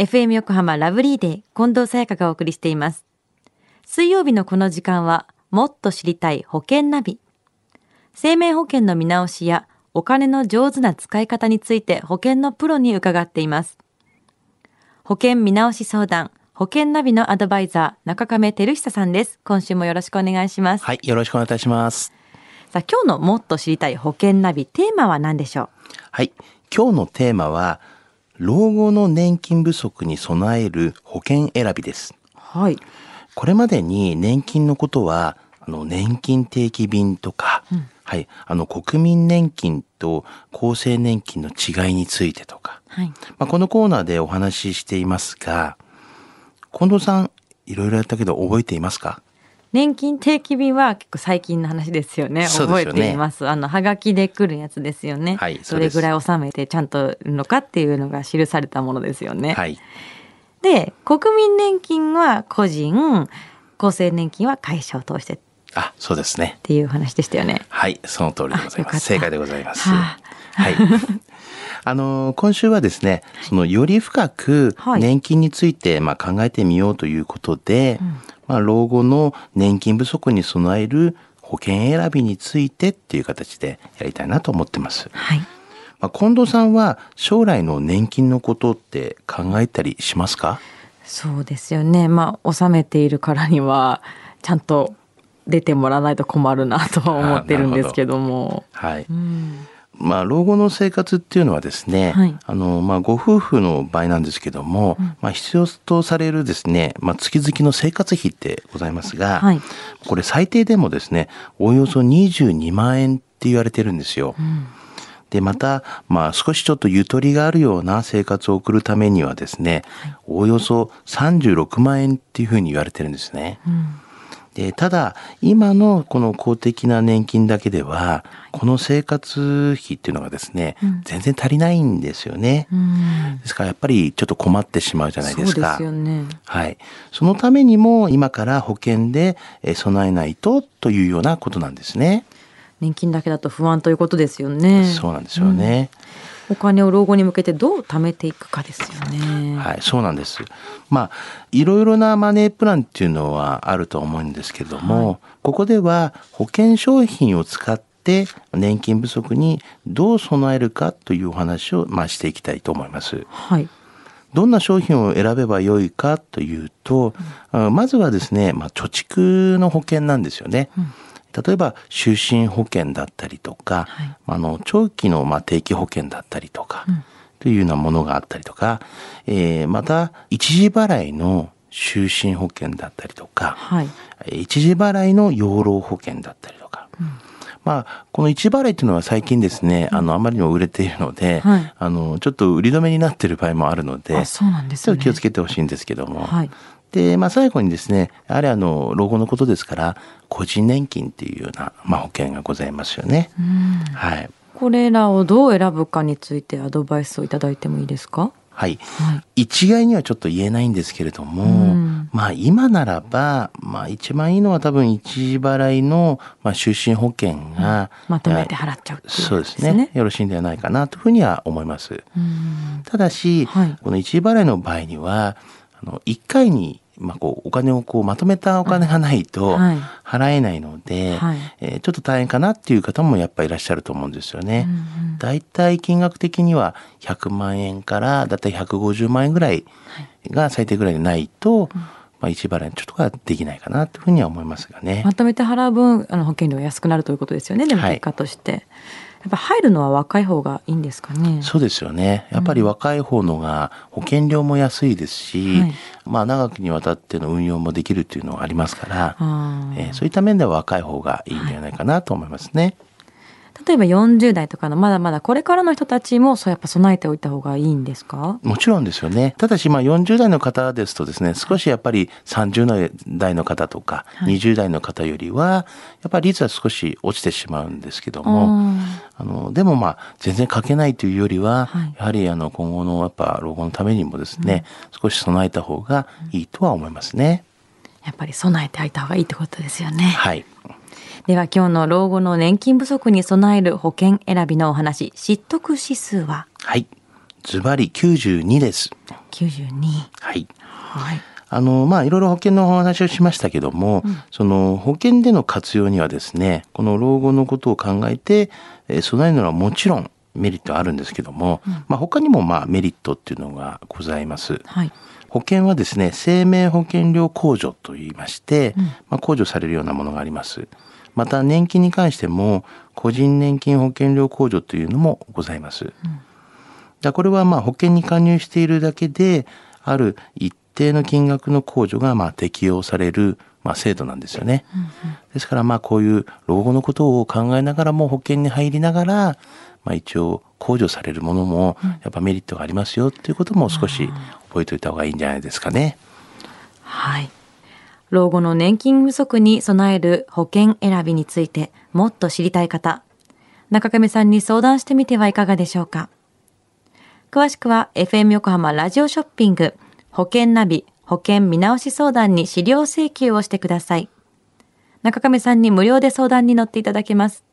FM 横浜ラブリーデー近藤沙耶香がお送りしています。水曜日のこの時間は、もっと知りたい保険ナビ。生命保険の見直しやお金の上手な使い方について保険のプロに伺っています。保険見直し相談、保険ナビのアドバイザー、中亀照久さんです。今週もよろしくお願いします。はい、よろしくお願いいたします。さあ、今日のもっと知りたい保険ナビ、テーマは何でしょう？はい、今日のテーマは、老後の年金不足に備える保険選びです。はい。これまでに年金のことは、あの、年金定期便とか、はい、あの、国民年金と厚生年金の違いについてとか、はい。まあ、このコーナーでお話ししていますが、近藤さん、いろいろやったけど覚えていますか？年金定期便は結構最近の話ですよね。覚えています。あの、はがきで来るやつですよね。はいそれぐらい納めてちゃんといるのかっていうのが記されたものですよね。はい。で、国民年金は個人、厚生年金は会社を通してっあ、そうですね。ていう話でしたよね。はい、その通りでございます。正解でございます。はあはい。あの、今週はですね、そのより深くはい年金について、まあ、考えてみようということで、まあ、老後の年金不足に備える保険選びについてっていう形でやりたいなと思ってます。はい。まあ、近藤さんは将来の年金のことって考えたりしますか？そうですよね。まあ、納めているからには、ちゃんと出てもらわないと困るなとは思ってるんですけども。はい。うん。まあ、老後の生活っていうのはですね、はい。あの、まあ、ご夫婦の場合なんですけども、まあ、必要とされるですね、まあ、月々の生活費ってございますが、はい。これ最低でもですね、およそ22万円って言われてるんですよ。で、また、まあ、少しちょっとゆとりがあるような生活を送るためにはですね、およそ36万円っていうふうに言われてるんですね。でただ今のこの公的な年金だけではこの生活費っていうのがですね、全然足りないんですよね。うん。ですからやっぱりちょっと困ってしまうじゃないですか。すよね。はい。そのためにも今から保険でえー備えないとというようなことなんですね。年金だけだと不安ということですよね。そうなんですよね。お金を老後に向けてどう貯めていくかですよね。はい、そうなんです。まあ、いろいろなマネープランっていうのはあると思うんですけども、ここでは保険商品を使って年金不足にどう備えるかというお話を、まあ、していきたいと思います。はい。どんな商品を選べばよいかというと、あまずはですね、まあ、貯蓄の保険なんですよね。例えば就寝保険だったりとか、はいあの長期のまあ定期保険だったりとか、というようなものがあったりとか、えーまた一時払いの就寝保険だったりとか、はい。えー一時払いの養老保険だったりとか、まあ、この一時払いっていうのは最近ですね、あの、あまりにも売れているので、はいあの、ちょっと売り止めになっている場合もあるので、あ、そうなんですね。ちょっと気をつけてほしいんですけども。はい。で、まあ、最後にですね、やはりあの、老後のことですから、個人年金っていうような、まあ、保険がございますよね。うん。はい。これらをどう選ぶかについてアドバイスをいただいてもいいですか？はい。はい。一概にはちょっと言えないんですけれども、うんまあ今ならば、まあ一番いいのは多分一時払いの、まあ、就寝保険が、まとめて払っちゃうっていうそうですね。よろしいんではないかなというふうには思います。うん。ただし、はいこの一時払いの場合には、あの、一回に、まあ、こう、お金をこう、まとめたお金がないとはい、払えないので、はいえーちょっと大変かなっていう方もやっぱりいらっしゃると思うんですよね。うんうんだいたい金額的には100万円からだいたい150万円ぐらいが最低ぐらいでないと、まあ、一払いのちょっとができないかなというふうには思いますがね。まとめて払う分あの保険料が安くなるということですよね。でもはい結果として、やっぱ入るのは若い方がいいんですかね。そうですよね。やっぱり若い方のが保険料も安いですし、はいまあ長くにわたっての運用もできるっていうのはありますから、えーそういった面では若い方がいいんではないかなと思いますね。例えば40代とかのまだまだこれからの人たちもそうやっぱ備えておいた方がいいんですか？もちろんですよね。ただし、まあ40代の方ですとですね、少しやっぱり30代の方とかはい20代の方よりは、やっぱり率は少し落ちてしまうんですけども、あの、でもまあ、全然かけないというよりは、はいやはりあの、今後のやっぱ老後のためにもですね、少し備えた方がいいとは思いますね。やっぱり備えておいた方がいいってことですよね。はい。では今日の老後の年金不足に備える保険選びのお話、知得指数は？はい。ズバリ92です。92。はい。はい。あの、まあ、いろいろ保険のお話をしましたけども、その保険での活用にはですね、この老後のことを考えて、えー備えるのはもちろんメリットあるんですけども、まあ、他にもまあメリットっていうのがございます。はい。保険はですね、生命保険料控除といいまして、まあ、控除されるようなものがあります。また年金に関しても、個人年金保険料控除というのもございます。だこれはまあ保険に加入しているだけで、ある一定の金額の控除がまあ適用されるまあ制度なんですよね。ですからまあこういう老後のことを考えながらも保険に入りながら、まあ一応控除されるものもやっぱメリットがありますよっていうことも少し覚えておいた方がいいんじゃないですかね。はい。老後の年金不足に備える保険選びについてもっと知りたい方、中上さんに相談してみてはいかがでしょうか。詳しくは FM 横浜ラジオショッピング保険ナビ保険見直し相談に資料請求をしてください。中上さんに無料で相談に乗っていただけます。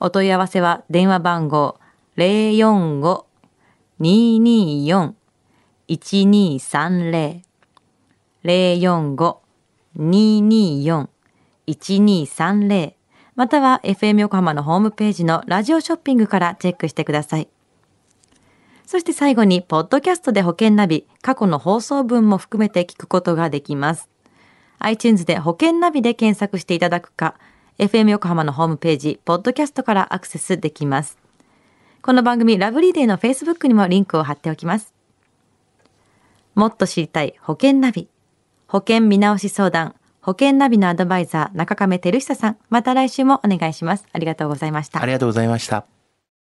お問い合わせは電話番号045-224-1230 224-1230または FM 横浜のホームページのラジオショッピングからチェックしてください。そして最後に、ポッドキャストで保険ナビ、過去の放送分も含めて聞くことができます。iTunes で保険ナビで検索していただくか、FM 横浜のホームページ、ポッドキャストからアクセスできます。この番組、ラブリーデーの Facebook にもリンクを貼っておきます。もっと知りたい保険ナビ。保険見直し相談。保険ナビのアドバイザー、中亀照久さん。また来週もお願いします。ありがとうございましたあ。りがとうございました。